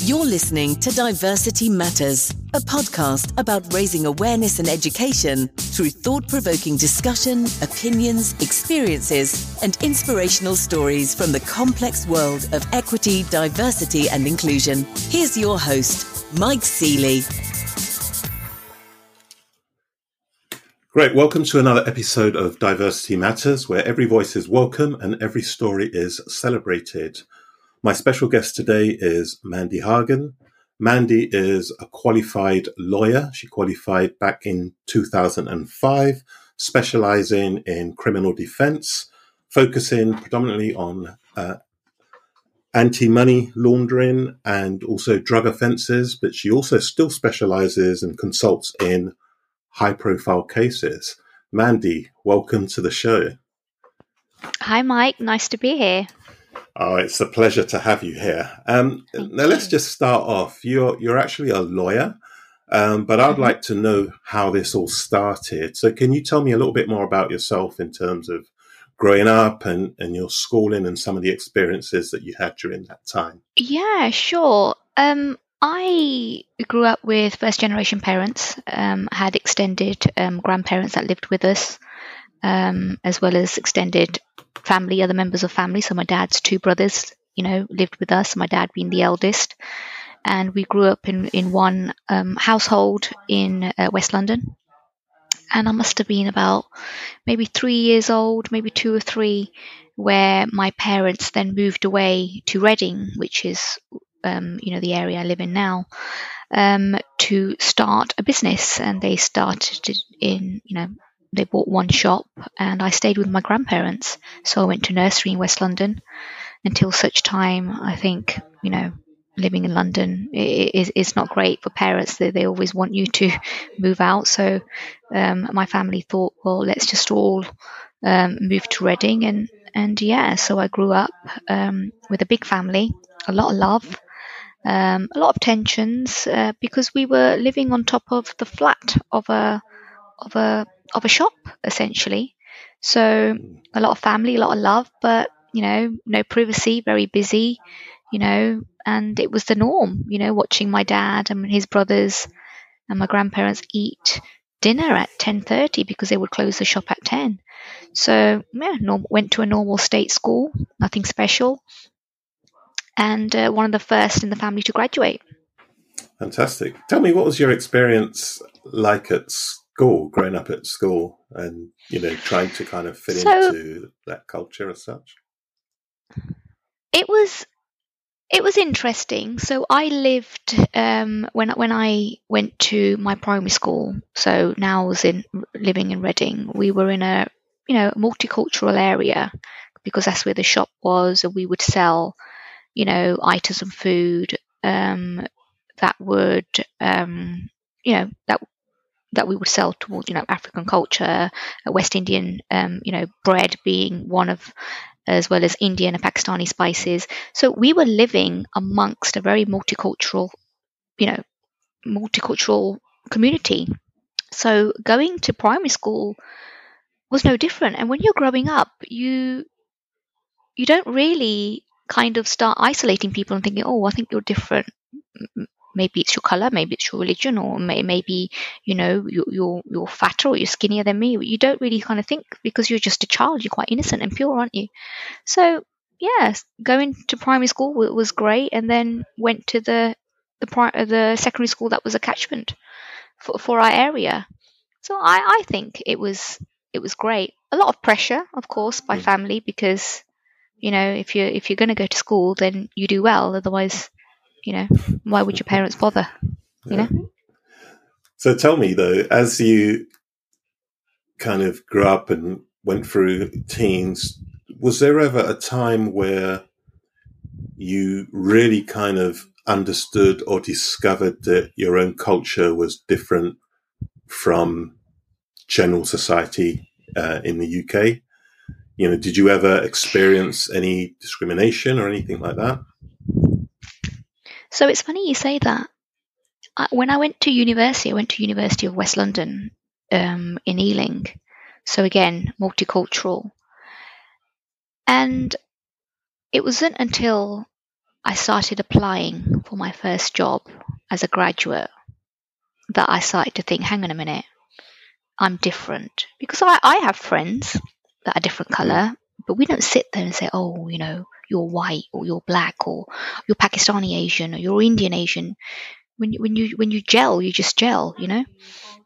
You're listening to Diversity Matters, a podcast about raising awareness and education through thought provoking discussion, opinions, experiences, and inspirational stories from the complex world of equity, diversity, and inclusion. Here's your host, Mike Seeley. Great. Welcome to another episode of Diversity Matters, where every voice is welcome and every story is celebrated. My special guest today is Mandy Hargun. Mandy is a qualified lawyer. She qualified back in 2005, specializing in criminal defense, focusing predominantly on uh, anti money laundering and also drug offenses, but she also still specializes and consults in high profile cases. Mandy, welcome to the show. Hi, Mike. Nice to be here. Oh, it's a pleasure to have you here. Um, now, let's just start off. You're you're actually a lawyer, um, but I'd mm-hmm. like to know how this all started. So, can you tell me a little bit more about yourself in terms of growing up and, and your schooling and some of the experiences that you had during that time? Yeah, sure. Um, I grew up with first generation parents, um, had extended um, grandparents that lived with us, um, as well as extended family, other members of family. So my dad's two brothers, you know, lived with us. My dad being the eldest, and we grew up in in one um, household in uh, West London. And I must have been about maybe three years old, maybe two or three, where my parents then moved away to Reading, which is, um, you know, the area I live in now, um, to start a business. And they started in, you know, they bought one shop and I stayed with my grandparents. So I went to nursery in West London until such time I think, you know, living in London is, is not great for parents. They, they always want you to move out. So um, my family thought, well, let's just all um, move to Reading. And, and yeah, so I grew up um, with a big family, a lot of love. Um, a lot of tensions uh, because we were living on top of the flat of a of a of a shop essentially. So a lot of family, a lot of love, but you know, no privacy, very busy, you know, and it was the norm, you know, watching my dad and his brothers and my grandparents eat dinner at 10:30 because they would close the shop at 10. So, yeah, norm- went to a normal state school, nothing special. And uh, one of the first in the family to graduate. Fantastic. Tell me what was your experience like at growing up at school, and you know, trying to kind of fit so, into that culture as such? It was it was interesting. So I lived um, when when I went to my primary school. So now I was in living in Reading. We were in a you know multicultural area because that's where the shop was, and we would sell you know items of food um, that would um, you know that that we would sell towards, you know, African culture, uh, West Indian, um, you know, bread being one of, as well as Indian and Pakistani spices. So we were living amongst a very multicultural, you know, multicultural community. So going to primary school was no different. And when you're growing up, you you don't really kind of start isolating people and thinking, oh, I think you're different maybe it's your color, maybe it's your religion, or may, maybe you know you're, you're you're fatter or you're skinnier than me. You don't really kind of think because you're just a child. You're quite innocent and pure, aren't you? So yeah, going to primary school was great, and then went to the the pri- the secondary school that was a catchment for for our area. So I I think it was it was great. A lot of pressure, of course, by mm. family because you know if you're if you're going to go to school, then you do well. Otherwise, you know, why would your parents bother? You know. So tell me though, as you kind of grew up and went through teens, was there ever a time where you really kind of understood or discovered that your own culture was different from general society uh, in the UK? You know, did you ever experience any discrimination or anything like that? So it's funny you say that. I, when I went to university, I went to University of West London um, in Ealing. So again, multicultural. And it wasn't until I started applying for my first job as a graduate that I started to think, hang on a minute, I'm different. Because I, I have friends that are different colour, but we don't sit there and say, oh, you know, you're white or you're black or you're Pakistani Asian or you're Indian Asian. When you, when you when you gel, you just gel, you know.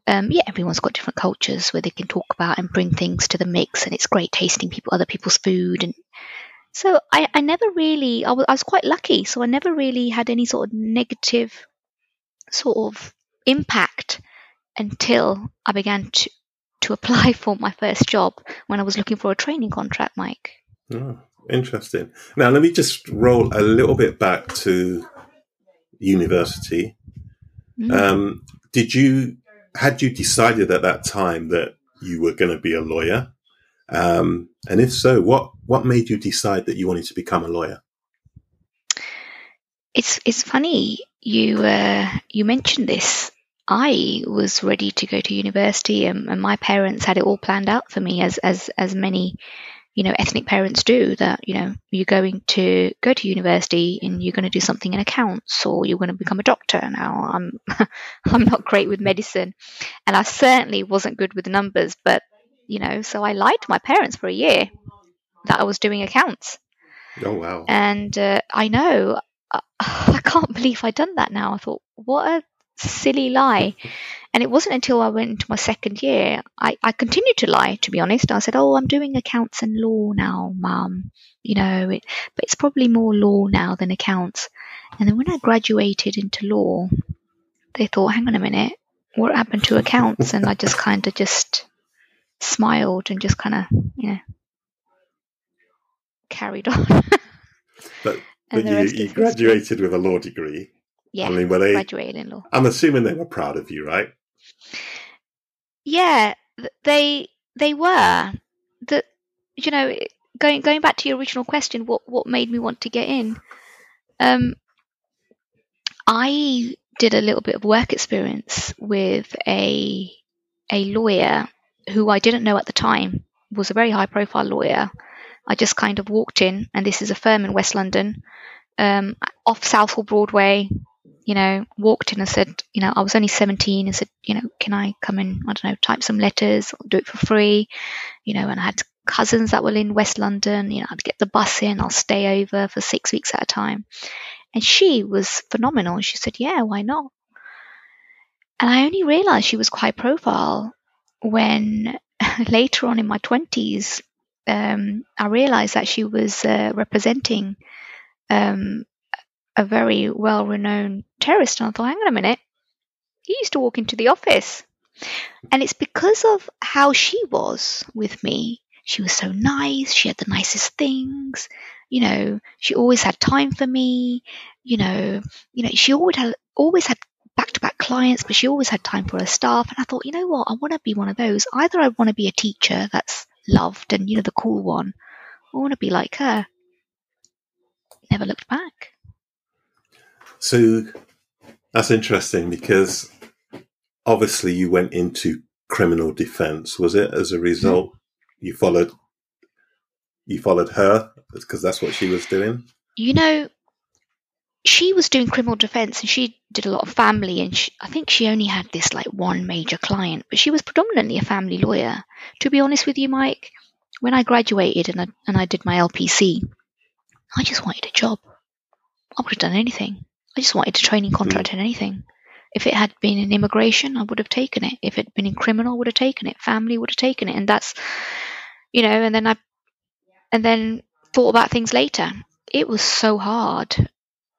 Um, yeah, everyone's got different cultures where they can talk about and bring things to the mix, and it's great tasting people other people's food. And so I, I never really, I was, I was quite lucky. So I never really had any sort of negative sort of impact until I began to to apply for my first job when I was looking for a training contract, Mike. Oh, interesting. Now, let me just roll a little bit back to university. Mm. Um, did you had you decided at that time that you were going to be a lawyer? Um, and if so, what what made you decide that you wanted to become a lawyer? It's it's funny you uh, you mentioned this I was ready to go to university, and, and, my parents had it all planned out for me, as as as many, you know, ethnic parents do. That you know, you're going to go to university and you're going to do something in accounts, or you're going to become a doctor. Now, I'm I'm not great with medicine, and I certainly wasn't good with numbers. But you know, so I lied to my parents for a year that I was doing accounts. Oh wow! And uh, I know I, I can't believe I'd done that. Now I thought, what a silly lie. And it wasn't until I went into my second year, I, I continued to lie, to be honest. I said, Oh, I'm doing accounts and law now, mum. You know, it, but it's probably more law now than accounts. And then when I graduated into law, they thought, Hang on a minute, what happened to accounts? And I just kind of just smiled and just kind of, you know, carried on. but, but you, you graduated with a law degree. Yeah, I mean, were they graduated in law? I'm assuming they were proud of you, right? Yeah, they they were. That you know, going going back to your original question, what what made me want to get in? Um, I did a little bit of work experience with a a lawyer who I didn't know at the time was a very high profile lawyer. I just kind of walked in, and this is a firm in West London, um, off Southall Broadway, you know, walked in and said, you know, I was only 17 and said, you know, can I come in, I don't know, type some letters, do it for free, you know, and I had cousins that were in West London, you know, I'd get the bus in, I'll stay over for six weeks at a time. And she was phenomenal. She said, yeah, why not? And I only realized she was quite profile when later on in my 20s, um, I realized that she was uh, representing um, a very well renowned terrorist. And I thought, hang on a minute, he used to walk into the office. And it's because of how she was with me. She was so nice. She had the nicest things. You know, she always had time for me. You know, you know, she always had always had back to back clients, but she always had time for her staff. And I thought, you know what, I want to be one of those. Either I want to be a teacher that's loved and you know the cool one, I want to be like her. Never looked back. So that's interesting because obviously you went into criminal defense. Was it as a hmm. result you followed you followed her because that's what she was doing? You know, she was doing criminal defense and she did a lot of family and she, I think she only had this like one major client, but she was predominantly a family lawyer. To be honest with you, Mike, when I graduated and I, and I did my LPC, I just wanted a job. I would have done anything. I just wanted a training contract mm. in anything. If it had been in immigration, I would have taken it. If it had been in criminal, I would have taken it. Family would have taken it. And that's, you know, and then I, and then thought about things later. It was so hard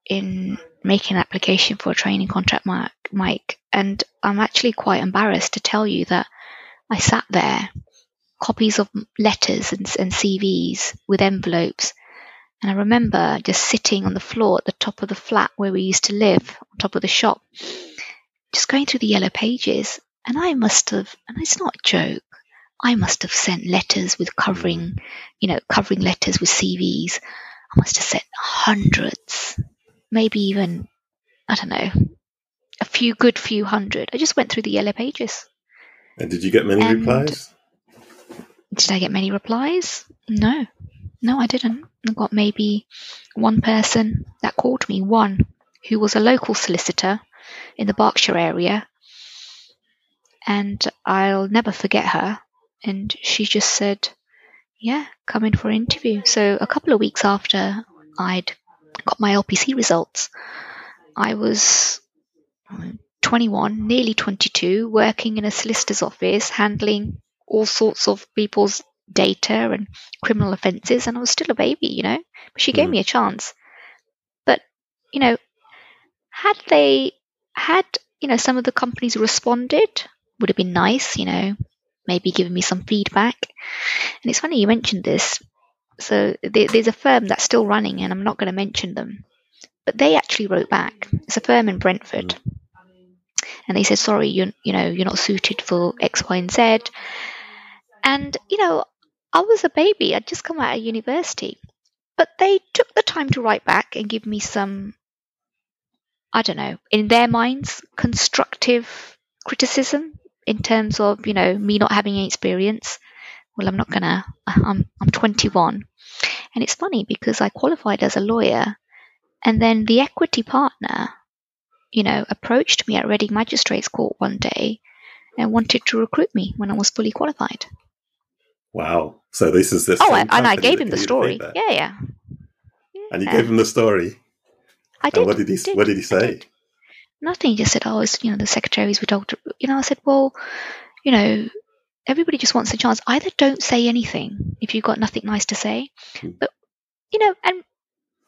in making an application for a training contract, Mike. And I'm actually quite embarrassed to tell you that I sat there, copies of letters and, and CVs with envelopes and I remember just sitting on the floor at the top of the flat where we used to live, on top of the shop, just going through the yellow pages. And I must have, and it's not a joke, I must have sent letters with covering, mm. you know, covering letters with CVs. I must have sent hundreds, maybe even, I don't know, a few good few hundred. I just went through the yellow pages. And did you get many and replies? Did I get many replies? No. No, I didn't. I got maybe one person that called me, one who was a local solicitor in the Berkshire area. And I'll never forget her. And she just said, Yeah, come in for an interview. So a couple of weeks after I'd got my LPC results, I was 21, nearly 22, working in a solicitor's office, handling all sorts of people's data and criminal offences, and I was still a baby, you know. But she gave Mm. me a chance. But, you know, had they, had, you know, some of the companies responded, would have been nice, you know, maybe given me some feedback. And it's funny you mentioned this. So there, there's a firm that's still running, and I'm not going to mention them, but they actually wrote back. It's a firm in Brentford, and they said, "Sorry, you you know you're not suited for X, Y, and Z." And you know, I was a baby; I'd just come out of university, but they took the time to write back and give me some, I don't know, in their minds, constructive criticism in terms of you know me not having any experience. Well, I'm not gonna. I'm I'm 21, and it's funny because I qualified as a lawyer, and then the equity partner, you know, approached me at Reading Magistrates Court one day and wanted to recruit me when I was fully qualified. Wow. So this is the Oh, I, and I gave him the story. feedback. Yeah, yeah. And you Yeah. gave him the story. I And did. what did he did, what did he say? did. Nothing. He just said, "Oh, it's, you know, the secretaries were told to." You know, I said, "Well, you know, everybody just wants a chance. Either don't say anything if you've got nothing nice to say, Hmm. but you know, and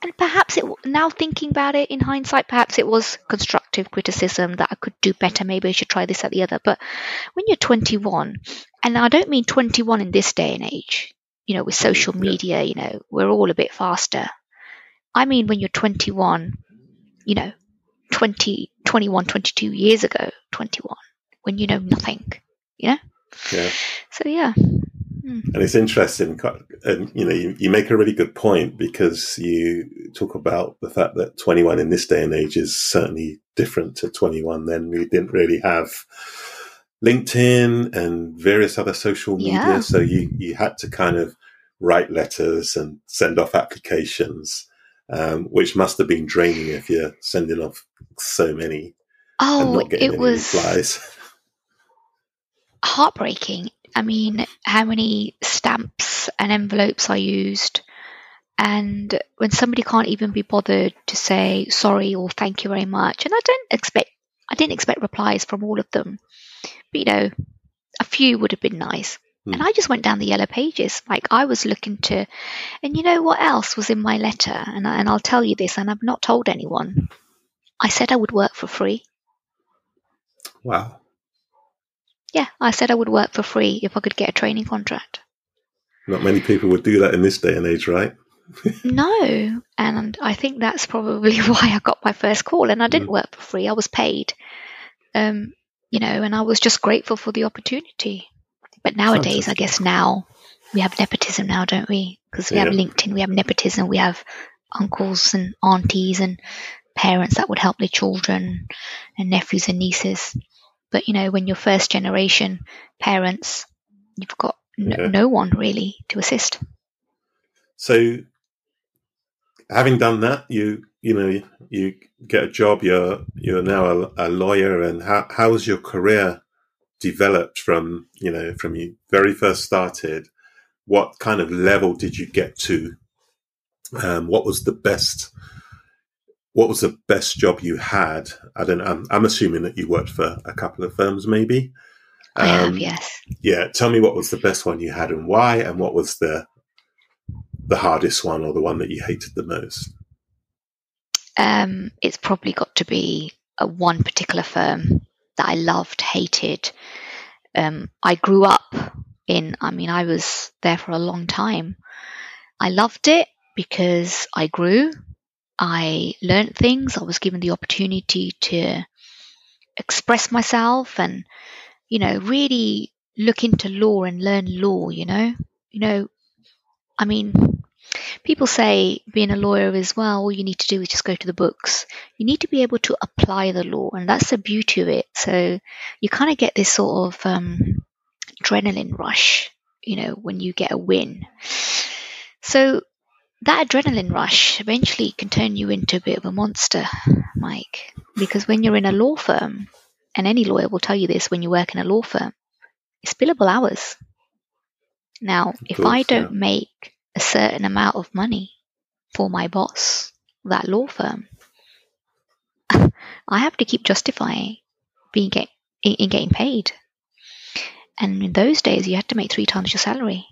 and perhaps it now thinking about it in hindsight, perhaps it was constructive criticism that I could do better. Maybe I should try this at the other. But when you're 21, and I don't mean 21 in this day and age, you know, with social media, you know, we're all a bit faster. I mean, when you're 21, you know, 20, 21, 22 years ago, 21, when you know nothing, you know? Yeah. So, yeah. And it's interesting, and you know, you, you make a really good point because you talk about the fact that 21 in this day and age is certainly different to 21 then. We didn't really have LinkedIn and various other social media, Yeah. so you you had to kind of write letters and send off applications, um, which must have been draining if you're sending off so many Oh, it was replies. heartbreaking. I mean, how many stamps and envelopes I used. And when somebody can't even be bothered to say sorry or thank you very much, and I don't expect, I didn't expect replies from all of them, but you know, a few would have been nice. Hmm. And I just went down the yellow pages. Like I was looking to, and you know what else was in my letter? And, I, and I'll tell you this, and I've not told anyone. I said I would work for free. Wow. Yeah, I said I would work for free if I could get a training contract. Not many people would do that in this day and age, right? No, and I think that's probably why I got my first call. And I didn't work for free; I was paid. Um, you know, and I was just grateful for the opportunity. But nowadays, I guess now we have nepotism now, don't we? Because we have LinkedIn, we have nepotism, we have uncles and aunties and parents that would help their children and nephews and nieces. But you know, when you're first generation parents, you've got n- Yeah. no one really to assist. So, having done that, you you know you get a job. You're you're now a, a lawyer, and how how has your career developed from you know from you very first started? What kind of level did you get to? Um, what was the best? What was the best job you had? I don't know. I'm, I'm assuming that you worked for a couple of firms, maybe. I have, Um, yes. yeah tell me what was the best one you had and why and what was the the hardest one or the one that you hated the most Um, it's probably got to be a one particular firm that I loved, hated. Um, I grew up in, I mean, I was there for a long time. I loved it because I grew, I learned things, I was given the opportunity to express myself and, you know, really look into law and learn law, you know? You know, I mean, people say being a lawyer is well, all you need to do is just go to the books. You need to be able to apply the law, and that's the beauty of it. So you kind of get this sort of um, adrenaline rush, you know, when you get a win. So that adrenaline rush eventually can turn you into a bit of a monster, Mike, because when you're in a law firm, and any lawyer will tell you this when you work in a law firm, it's billable hours. Now, if I don't yeah. make a certain amount of money for my boss, that law firm, I have to keep justifying being get, in, in getting paid. And in those days, you had to make three times your salary.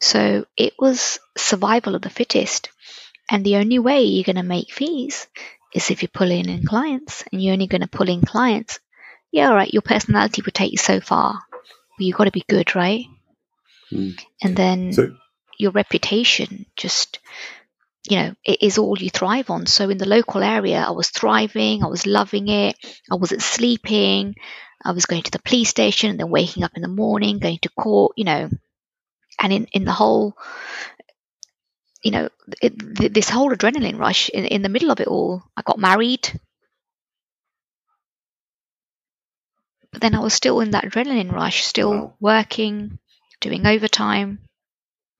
So it was survival of the fittest. And the only way you're going to make fees is if you're pulling in clients, and you're only going to pull in clients. Yeah, all right, your personality would take you so far, but you've got to be good, right? Mm. And then So, your reputation just you know it is all you thrive on so in the local area i was thriving i was loving it i wasn't sleeping i was going to the police station and then waking up in the morning going to court you know and in, in the whole you know it, th- this whole adrenaline rush in, in the middle of it all i got married but then i was still in that adrenaline rush still Wow. working doing overtime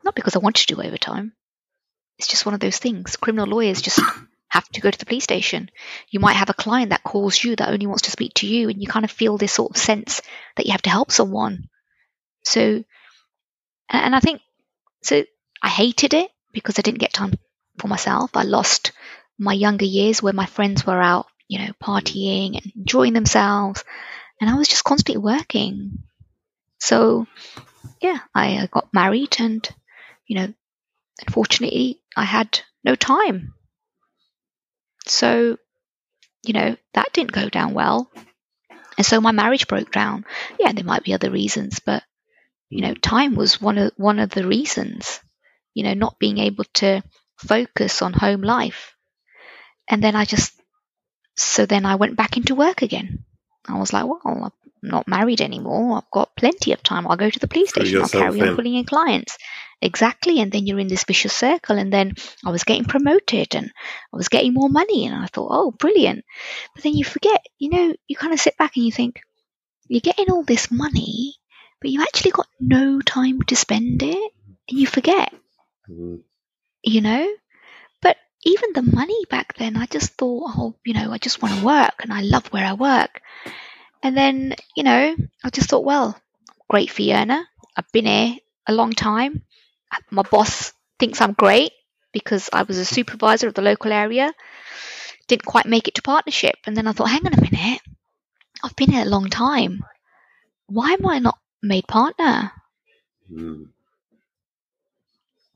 not because i wanted to do overtime it's just one of those things. Criminal lawyers just have to go to the police station. You might have a client that calls you that only wants to speak to you, and you kind of feel this sort of sense that you have to help someone. So, and I think, so I hated it because I didn't get time for myself. I lost my younger years where my friends were out, you know, partying and enjoying themselves, and I was just constantly working. So, yeah, I uh, got married and, you know, unfortunately, I had no time. So, you know, that didn't go down well. And so my marriage broke down. Yeah, there might be other reasons, but you know, mm. time was one of one of the reasons. You know, not being able to focus on home life. And then I just so then I went back into work again. I was like, well, I'm not married anymore. I've got plenty of time. I'll go to the police station. I'll carry on in. pulling in clients. Exactly. And then you're in this vicious circle. And then I was getting promoted and I was getting more money. And I thought, oh, brilliant. But then you forget, you know, you kind of sit back and you think, you're getting all this money, but you actually got no time to spend it. And you forget, mm, you know? But even the money back then, I just thought, oh, you know, I just want to work and I love where I work. And then, you know, I just thought, well, great fee earner. I've been here a long time. My boss thinks I'm great because I was a supervisor of the local area. Didn't quite make it to partnership. And then I thought, hang on a minute. I've been here a long time. Why am I not made partner? mm,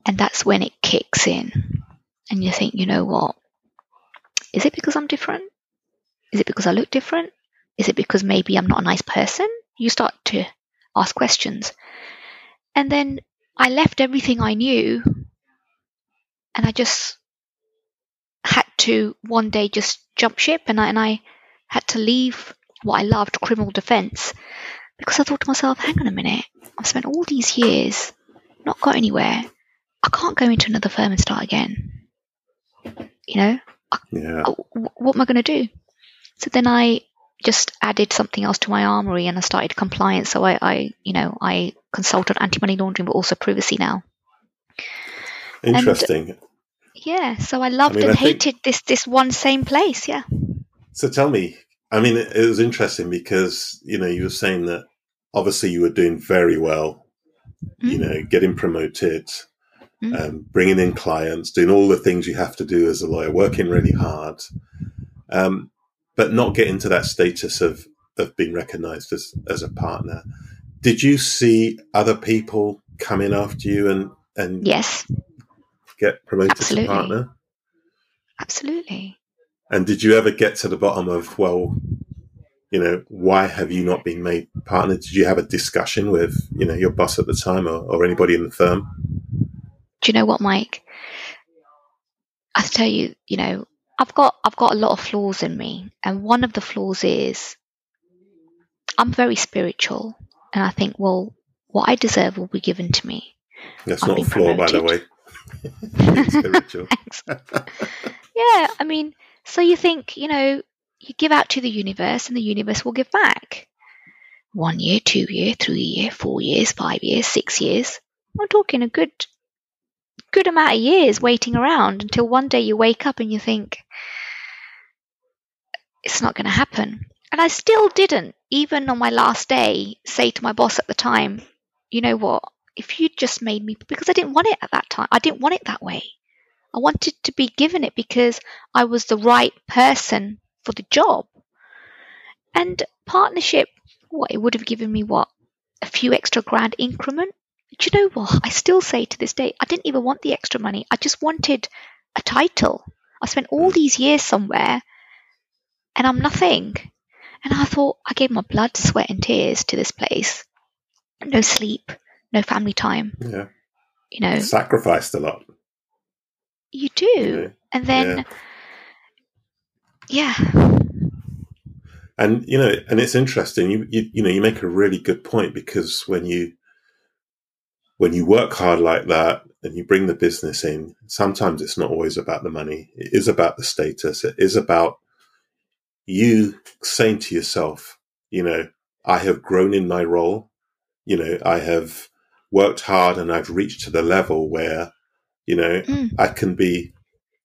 And that's when it kicks in. And you think, you know what? Is it because I'm different? Is it because I look different? Is it because maybe I'm not a nice person? You start to ask questions. And then I left everything I knew and I just had to one day just jump ship and I, and I had to leave what I loved, criminal defense, because I thought to myself, hang on a minute, I've spent all these years, not got anywhere. I can't go into another firm and start again. You know, yeah. uh, what am I going to do? So then I just added something else to my armory and I started compliance. So I, I you know, I consult on anti-money laundering, but also privacy now. Interesting. Yeah. So I loved mean, and I think- hated this this one same place. Yeah. So tell me, I mean, it was interesting because, you know, you were saying that obviously you were doing very well, you Mm. know, getting promoted, Mm. um, bringing in clients, doing all the things you have to do as a lawyer, working really hard, um, but not getting to that status of, of being recognized as, as a partner. Did you see other people come in after you and, and Yes. get promoted Absolutely. to partner? Absolutely. And did you ever get to the bottom of, well, you know, why have you not been made partner? Did you have a discussion with, you know, your boss at the time or, or anybody in the firm? Do you know what, Mike? I tell you, you know, I've got I've got a lot of flaws in me, and one of the flaws is I'm very spiritual, and I think, well, what I deserve will be given to me. That's I've not a flaw, by the way. promoted. Spiritual. Yeah, I mean, so you think, you know, you give out to the universe, and the universe will give back. One year, two year, three year, four years, five years, six years. I'm talking a good good amount of years waiting around until one day you wake up and you think, it's not going to happen. And I still didn't, even on my last day, say to my boss at the time, you know what, if you just made me, because I didn't want it at that time, I didn't want it that way. I wanted to be given it because I was the right person for the job. And partnership, what, it would have given me what, a few extra grand increment? Do you know what? I still say to this day, I didn't even want the extra money. I just wanted a title. I spent all hmm. these years somewhere and I'm nothing. And I thought, I gave my blood, sweat, and tears to this place. No sleep, no family time. Yeah. You know, Sacrificed a lot. you do. Yeah. And then, yeah. And you know, and it's interesting. You, you you know, you make a really good point because when you when you work hard like that and you bring the business in, sometimes it's not always about the money. It is about the status. It is about you saying to yourself, you know, I have grown in my role. You know, I have worked hard and I've reached to the level where, you know, Mm. I can be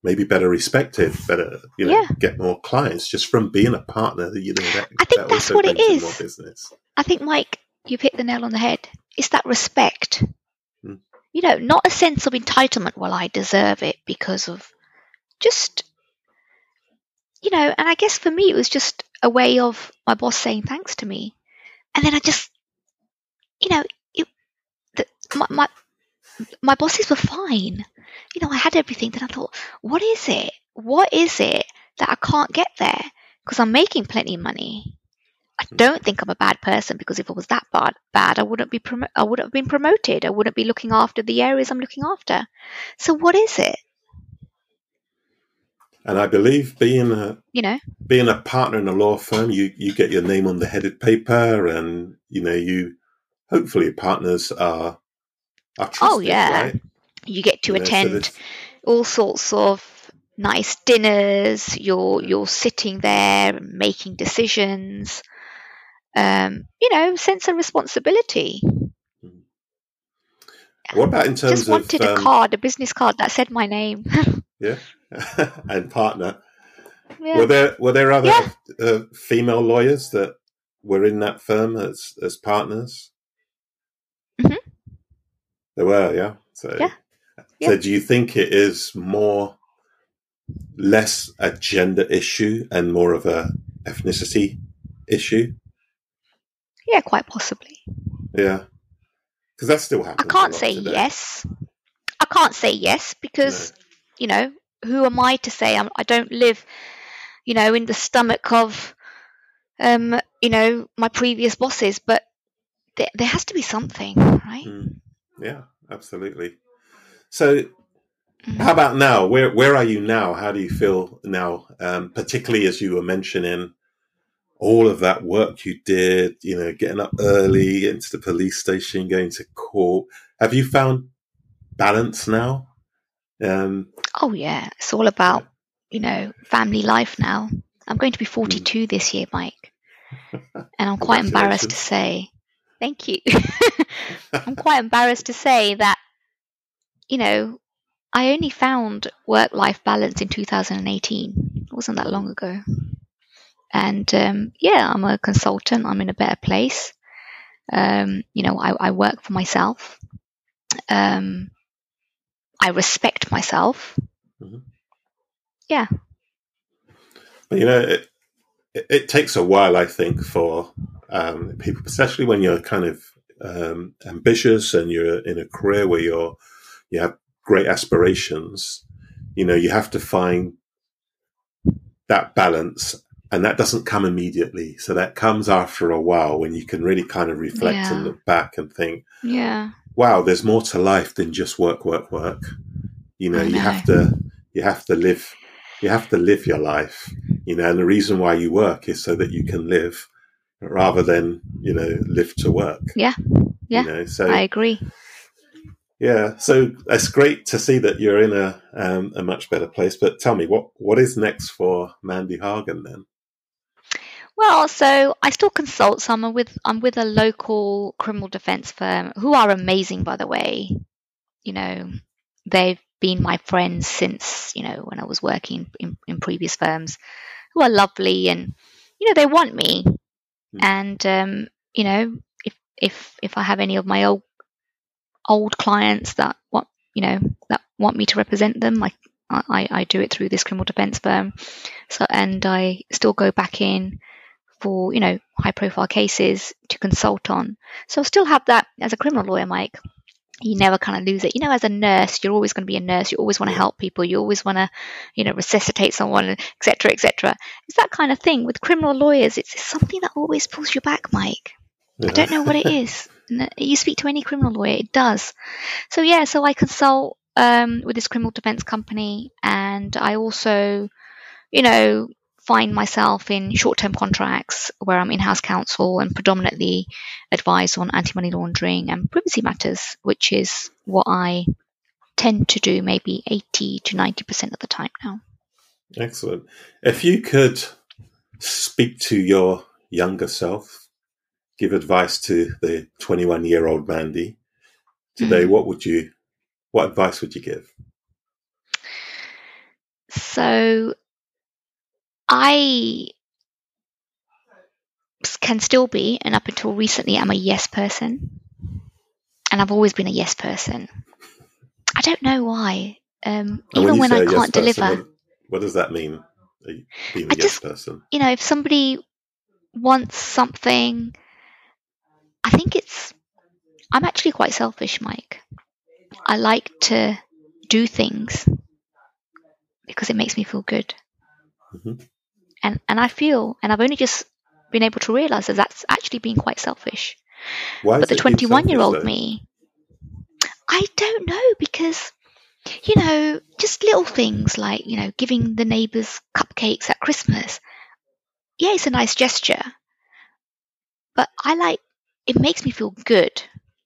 maybe better respected, better, you know, Yeah. get more clients just from being a partner. That you know, that, I think that that's what it is. Business. I think, Mike, you've hit the nail on the head. It's that respect. Mm. You know, not a sense of entitlement, well, I deserve it because of just, you know, and I guess for me, it was just a way of my boss saying thanks to me. And then I just, you know, it, the, my, my, my bosses were fine. You know, I had everything. Then I thought, what is it? What is it that I can't get there? Because I'm making plenty of money. I hmm. don't think I'm a bad person because if I was that bad, bad I wouldn't be promo- I wouldn't have been promoted. I wouldn't be looking after the areas I'm looking after. So what is it? And I believe being a You know? being a partner in a law firm, you you get your name on the headed paper, and you know you hopefully partners are are oh, trusted, Oh, yeah. right? To You know, so attend all sorts of nice dinners. You're you're sitting there making decisions. Um, you know, sense of responsibility. What about in terms Just wanted of a um, card, a business card that said my name. yeah, and partner? yeah. Were there were there other Yeah. uh, female lawyers that were in that firm as as partners? Mhm. There were, yeah. So, Yeah. So do you think it is more less a gender issue and more of a ethnicity issue? yeah, quite possibly. Yeah, because that still I happens. a can't say today. yes. I can't say yes because you know who am I to say I'm, I don't live, you know, in the stomach of, um, you know, my previous bosses. But there, there has to be something, right? Mm. Yeah, absolutely. So, how about now? Where where are you now? How do you feel now? Um, particularly as you were mentioning all of that work you did, you know, getting up early, getting to the police station, going to court. Have you found balance now? Um, Oh yeah, it's all about you know family life now. I'm going to be Hmm. 42 this year, Mike, and I'm quite embarrassed to say. Thank you. I'm quite embarrassed to say that, you know, I only found work life balance in 2018. It wasn't that long ago. And um, yeah, I'm a consultant. I'm in a better place. Um, you know, I, I work for myself. Um, I respect myself. Mhm. Yeah. But you know, it, it, it takes a while, I think, for um, people, especially when you're kind of um, ambitious and you're in a career where you're you have great aspirations. You know, you have to find that balance, and that doesn't come immediately. So that comes after a while when you can really kind of reflect and look back and think, Yeah. wow, there's more to life than just work, work, work. You know, I you have to, you have to live, you have to live your life. You know, and the reason why you work is so that you can live, rather than you know live to work. Yeah. Yeah. You know, so I agree. Yeah, so it's great to see that you're in a um, a much better place. But tell me, what what is next for Mandy Hargun then? Well, so I still consult. So I'm with I'm with a local criminal defence firm who are amazing, by the way. You know, they've been my friends since you know when I was working in, in previous firms, who are lovely and you know they want me, mm. and um, you know if if if I have any of my old old clients that want you know that want me to represent them, I I, I do it through this criminal defence firm, so and I still go back in for you know high profile cases to consult on. So I still have that as a criminal lawyer, Mike you never kind of lose it. You know, as a nurse, you're always going to be a nurse. You always want to help people. You always want to, you know, resuscitate someone, etc., etc. It's that kind of thing. With criminal lawyers, it's something that always pulls you back, Mike. Yeah. I don't know what it is. you speak to any criminal lawyer, it does. So yeah, so I consult um, with this criminal defense company, and I also, you know, find myself in short term contracts where I'm in house counsel and predominantly advise on anti money laundering and privacy matters, which is what I tend to do maybe 80 to 90% of the time now. Excellent. If you could speak to your younger self, give advice to the 21 year old Mandy today, mm-hmm. what would you, what advice would you give? So I can still be, and up until recently, I'm a yes person. And I've always been a yes person. I don't know why. Um, even when, when I can't yes deliver. Person, what, what, does that mean? Being a I yes just, person? You know, if somebody wants something, I think it's. I'm actually quite selfish, Mike. I like to do things because it makes me feel good. Mm-hmm. And and I feel, and I've only just been able to realize that that's actually being quite selfish. Why but the 21 year old me, I don't know because, you know, just little things like, you know, giving the neighbors cupcakes at Christmas. Yeah, it's a nice gesture. But I like, it makes me feel good.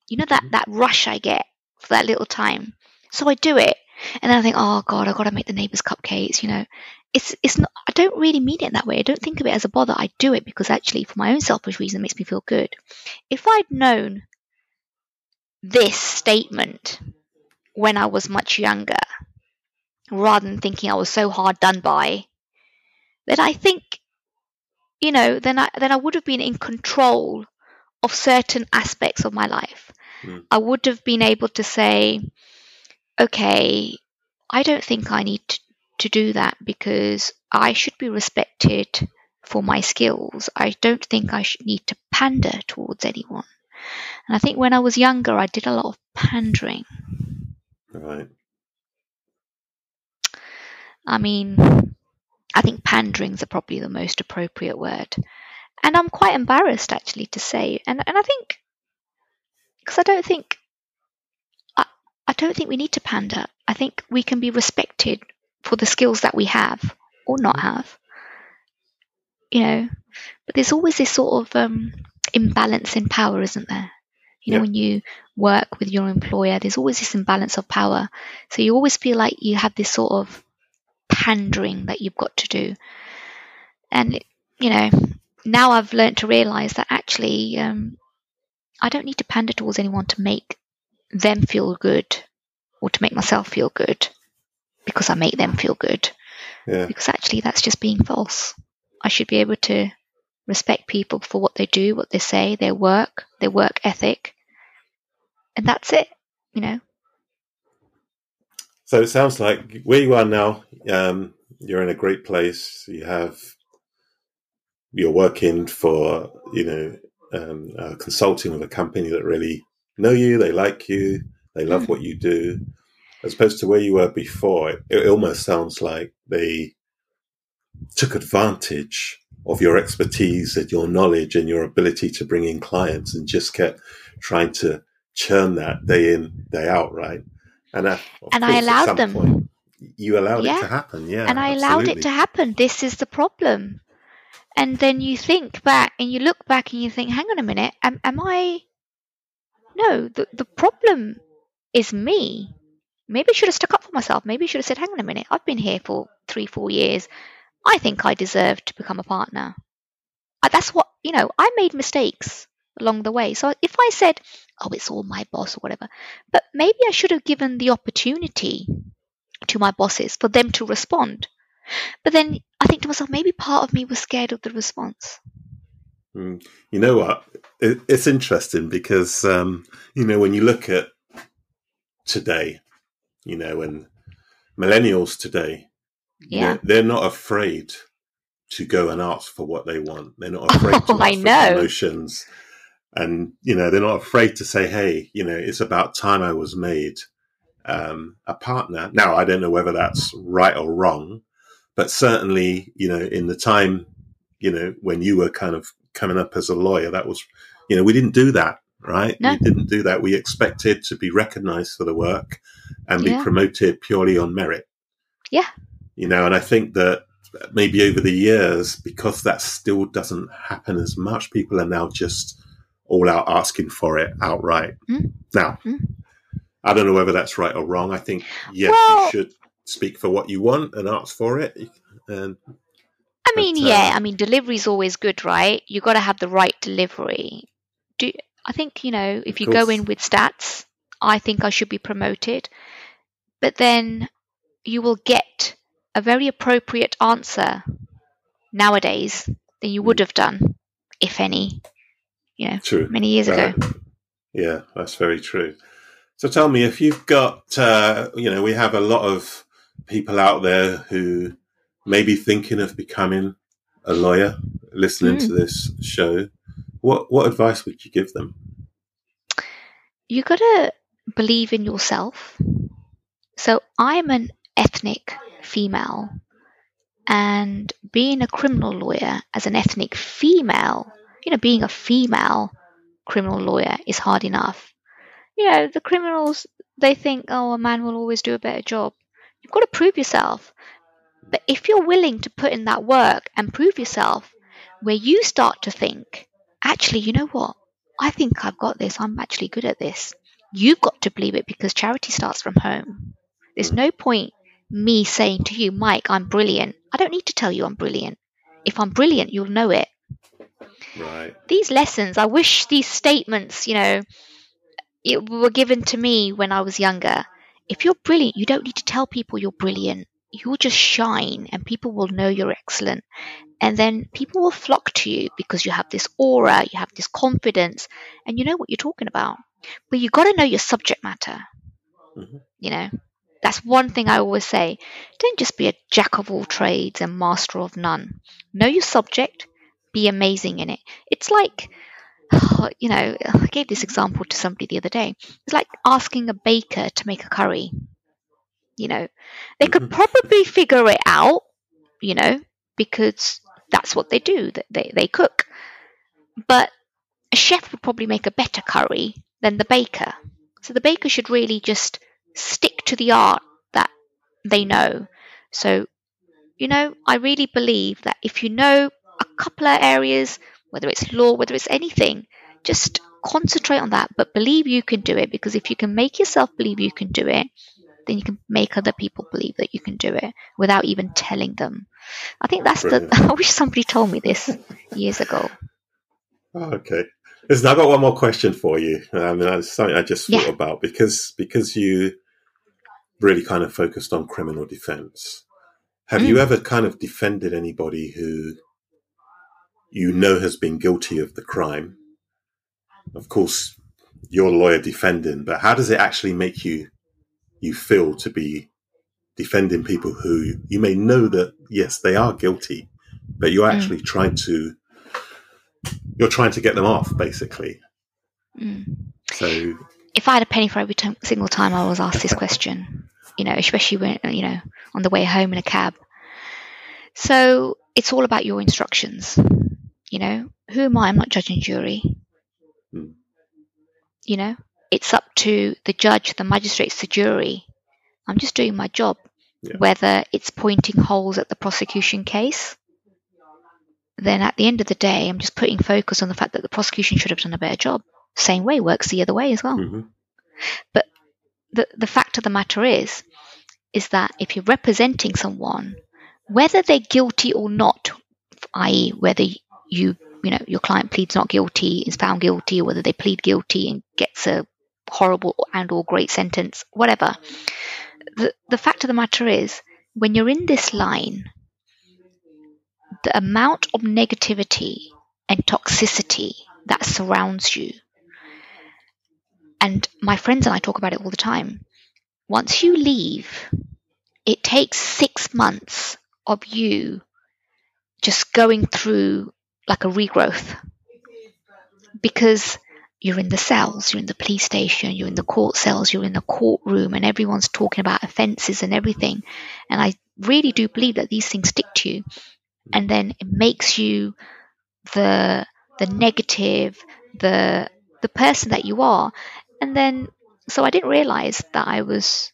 You know, that, mm-hmm. that rush I get for that little time. So I do it. And then I think, oh God, I've got to make the neighbors cupcakes, you know it's it's not I don't really mean it that way. I don't think of it as a bother. I do it because actually for my own selfish reason it makes me feel good. If I'd known this statement when I was much younger, rather than thinking I was so hard done by, then I think you know, then I then I would have been in control of certain aspects of my life. Mm. I would have been able to say, okay, I don't think I need to to do that because I should be respected for my skills. I don't think I should need to pander towards anyone. And I think when I was younger, I did a lot of pandering. Right. I mean, I think pandering's are probably the most appropriate word. And I'm quite embarrassed actually to say. And, and I think, because I don't think, I, I don't think we need to pander. I think we can be respected for the skills that we have or not mm-hmm. have. You know, but there's always this sort of um, imbalance in power, isn't there? You know, yeah. when you work with your employer, there's always this imbalance of power. So you always feel like you have this sort of pandering that you've got to do. And, you know, now I've learned to realize that actually um, I don't need to pander towards anyone to make them feel good or to make myself feel good because I make them feel good. Yeah. Because actually, that's just being false. I should be able to respect people for what they do, what they say, their work, their work ethic. And that's it, you know. So it sounds like where you are now, um, you're in a great place. You have, you're working for, you know, um, uh, consulting with a company that really know you, they like you, they love what you do as opposed to where you were before, it, it almost sounds like they took advantage of your expertise and your knowledge and your ability to bring in clients and just kept trying to churn that day in, day out, right? And, uh, and I allowed them. Point, you allowed yeah. it to happen, yeah. And I absolutely. allowed it to happen. This is the problem. And then you think back and you look back and you think, hang on a minute, am, am I. No, the, the problem is me. Maybe I should have stuck up for myself. Maybe I should have said, hang on a minute, I've been here for three, four years. I think I deserve to become a partner. Uh, that's what, you know, I made mistakes along the way. So if I said, oh, it's all my boss or whatever. But maybe I should have given the opportunity to my bosses for them to respond. But then I think to myself, maybe part of me was scared of the response. Mm. You know what? It, it's interesting because um, you know when you look at today, you know, and millennials today, Yeah. they're, they're not afraid to go and ask for what they want. They're not afraid to Oh, I ask for know. promotions, and you know they're not afraid to say, "Hey, you know, it's about time I was made um, a partner." Now, I don't know whether that's right or wrong, but certainly, you know, in the time, you know, when you were kind of coming up as a lawyer, that was, you know, we didn't do that, right? No. We didn't do that. We expected to be recognised for the work and be Yeah. promoted purely on merit. Yeah. You know, and I think that maybe over the years, because that still doesn't happen as much, people are now just all out asking for it outright. Mm. Now, Mm. I don't know whether that's right or wrong. I think, yes, Well- you should speak for what you want and ask for it. And I mean, But, uh, yeah, I mean, delivery is always good, right? You got to have the right delivery. Do I think you know if you go in with stats, I think I should be promoted, but then you will get a very appropriate answer nowadays than you would Mm. have done, if any, you know, true. many years ago. Uh, yeah, that's very true. So tell me, if you've got, uh, you know, we have a lot of people out there who may be thinking of becoming a lawyer, listening Mm. to this show. What what advice would you give them? you got to believe in yourself. So I'm an ethnic female, and being a criminal lawyer as an ethnic female, you know, being a female criminal lawyer is hard enough. You know, the criminals, they think, oh, a man will always do a better job. You've got to prove yourself. But if you're willing to put in that work and prove yourself, where you start to think, actually, you know what? I think I've got this. I'm actually good at this. You've got to believe it because charity starts from home. There's no point me saying to you, Mike, I'm brilliant. I don't need to tell you I'm brilliant. If I'm brilliant, you'll know it. Right. These lessons, I wish these statements, you know, it were given to me when I was younger. If you're brilliant, you don't need to tell people you're brilliant. You'll just shine and people will know you're excellent. And then people will flock to you because you have this aura, you have this confidence, and you know what you're talking about. But you've got to know your subject matter. Mhm. You know, that's one thing I always say. Don't just be a jack of all trades and master of none. Know your subject, be amazing in it. It's like, you know, I gave this example to somebody the other day. It's like asking a baker to make a curry. You know, they could Mhm. probably figure it out, you know, because that's what they do. They, they cook. But a chef would probably make a better curry than the baker. So the baker should really just stick to the art that they know. So, you know, I really believe that if you know a couple of areas, whether it's law, whether it's anything, just concentrate on that, but believe you can do it because if you can make yourself believe you can do it, then you can make other people believe that you can do it without even telling them. I think that's Brilliant. the. I wish somebody told me this years ago. Okay. Listen, I've got one more question for you. I mean, that's something I just thought Yeah. about because because you really kind of focused on criminal defense. Have you Mm. ever kind of defended anybody who you know has been guilty of the crime? Of course, you're a lawyer defending, but how does it actually make you you feel to be defending people who you may know that yes they are guilty, but you're Mm. actually trying to you're trying to get them off basically. Mm. So if I had a penny for every time, single time I was asked this question, you know, especially when, you know, on the way home in a cab. So it's all about your instructions. You know, who am I? I'm not judge and jury. Hmm. You know, it's up to the judge, the magistrates, the jury. I'm just doing my job. Yeah. Whether it's pointing holes at the prosecution case, then at the end of the day, I'm just putting focus on the fact that the prosecution should have done a better job. Same way works the other way as well mhm. the, the fact of the matter is is that if you're representing someone whether they're guilty or not i.e whether you you know your client pleads not guilty, is found guilty, or whether they plead guilty and gets a horrible and or great sentence, whatever. The the fact of the matter is, when you're in this line, the amount of negativity and toxicity that surrounds you. And my friends and I talk about it all the time. Once you leave, it takes six months of you just going through like a regrowth because you're in the cells, you're in the police station, you're in the court cells, you're in the courtroom, and everyone's talking about offences and everything. And I really do believe that these things stick to you, and then it makes you the the negative, the the person that you are. And then, so I didn't realize that I was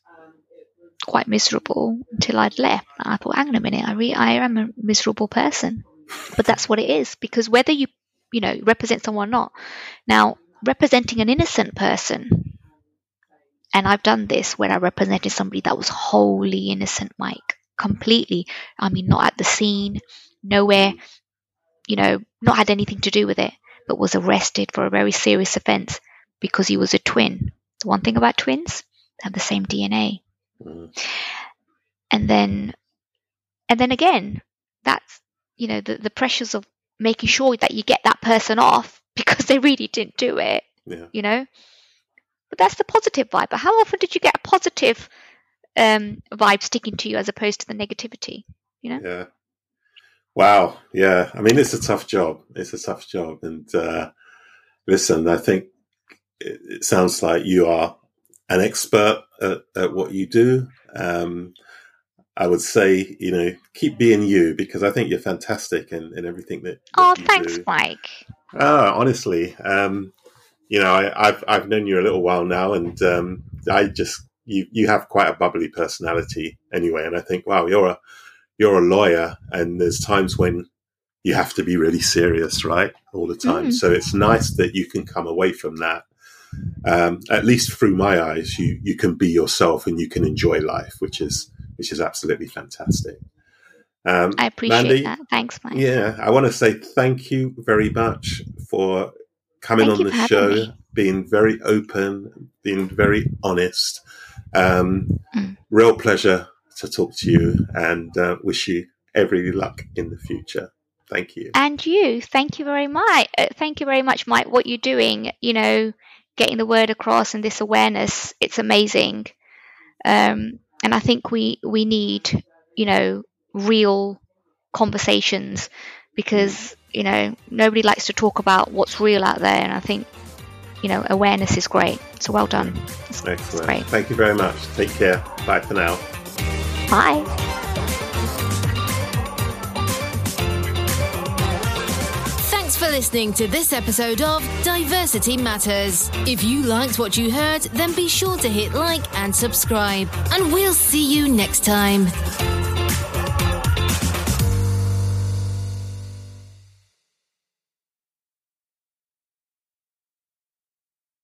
quite miserable until I'd left. I thought, hang on a minute, I re- I am a miserable person, but that's what it is because whether you you know represent someone or not. Now, representing an innocent person, and I've done this when I represented somebody that was wholly innocent, Mike, completely. I mean, not at the scene, nowhere, you know, not had anything to do with it, but was arrested for a very serious offense because he was a twin. The one thing about twins, they have the same DNA. Mm. And then, and then again, that's, you know, the, the pressures of making sure that you get that person off because they really didn't do it, Yeah. you know? But that's the positive vibe. But how often did you get a positive um, vibe sticking to you as opposed to the negativity? You know? Yeah. Wow. Yeah. I mean, it's a tough job. It's a tough job. And uh, listen, I think it, it sounds like you are an expert at, at what you do. Um, I would say, you know, keep being you because I think you're fantastic in, in everything that, that Oh, thanks, do. Mike. Ah, honestly, um, you know, I, I've I've known you a little while now, and um, I just you you have quite a bubbly personality anyway, and I think, wow, you're a you're a lawyer, and there's times when you have to be really serious, right, all the time. Mm. So it's nice that you can come away from that. Um, at least through my eyes, you you can be yourself and you can enjoy life, which is which is absolutely fantastic. Um, I appreciate Mandy, that. Thanks, Mike. yeah, I want to say thank you very much for coming Thank on the show, me. being very open, being very honest. Um, Mm. Real pleasure to talk to you and uh, wish you every luck in the future. Thank you. And you, thank you very much. Uh, thank you very much, Mike. What you're doing, you know, getting the word across and this awareness, it's amazing. Um, and I think we we need, you know, real conversations because you know nobody likes to talk about what's real out there. And I think, you know, awareness is great. So well done. It's, it's Excellent. great. Thank you very much. Take care. Bye for now. Bye. Listening to this episode of Diversity Matters. If you liked what you heard, then be sure to hit like and subscribe. And we'll see you next time.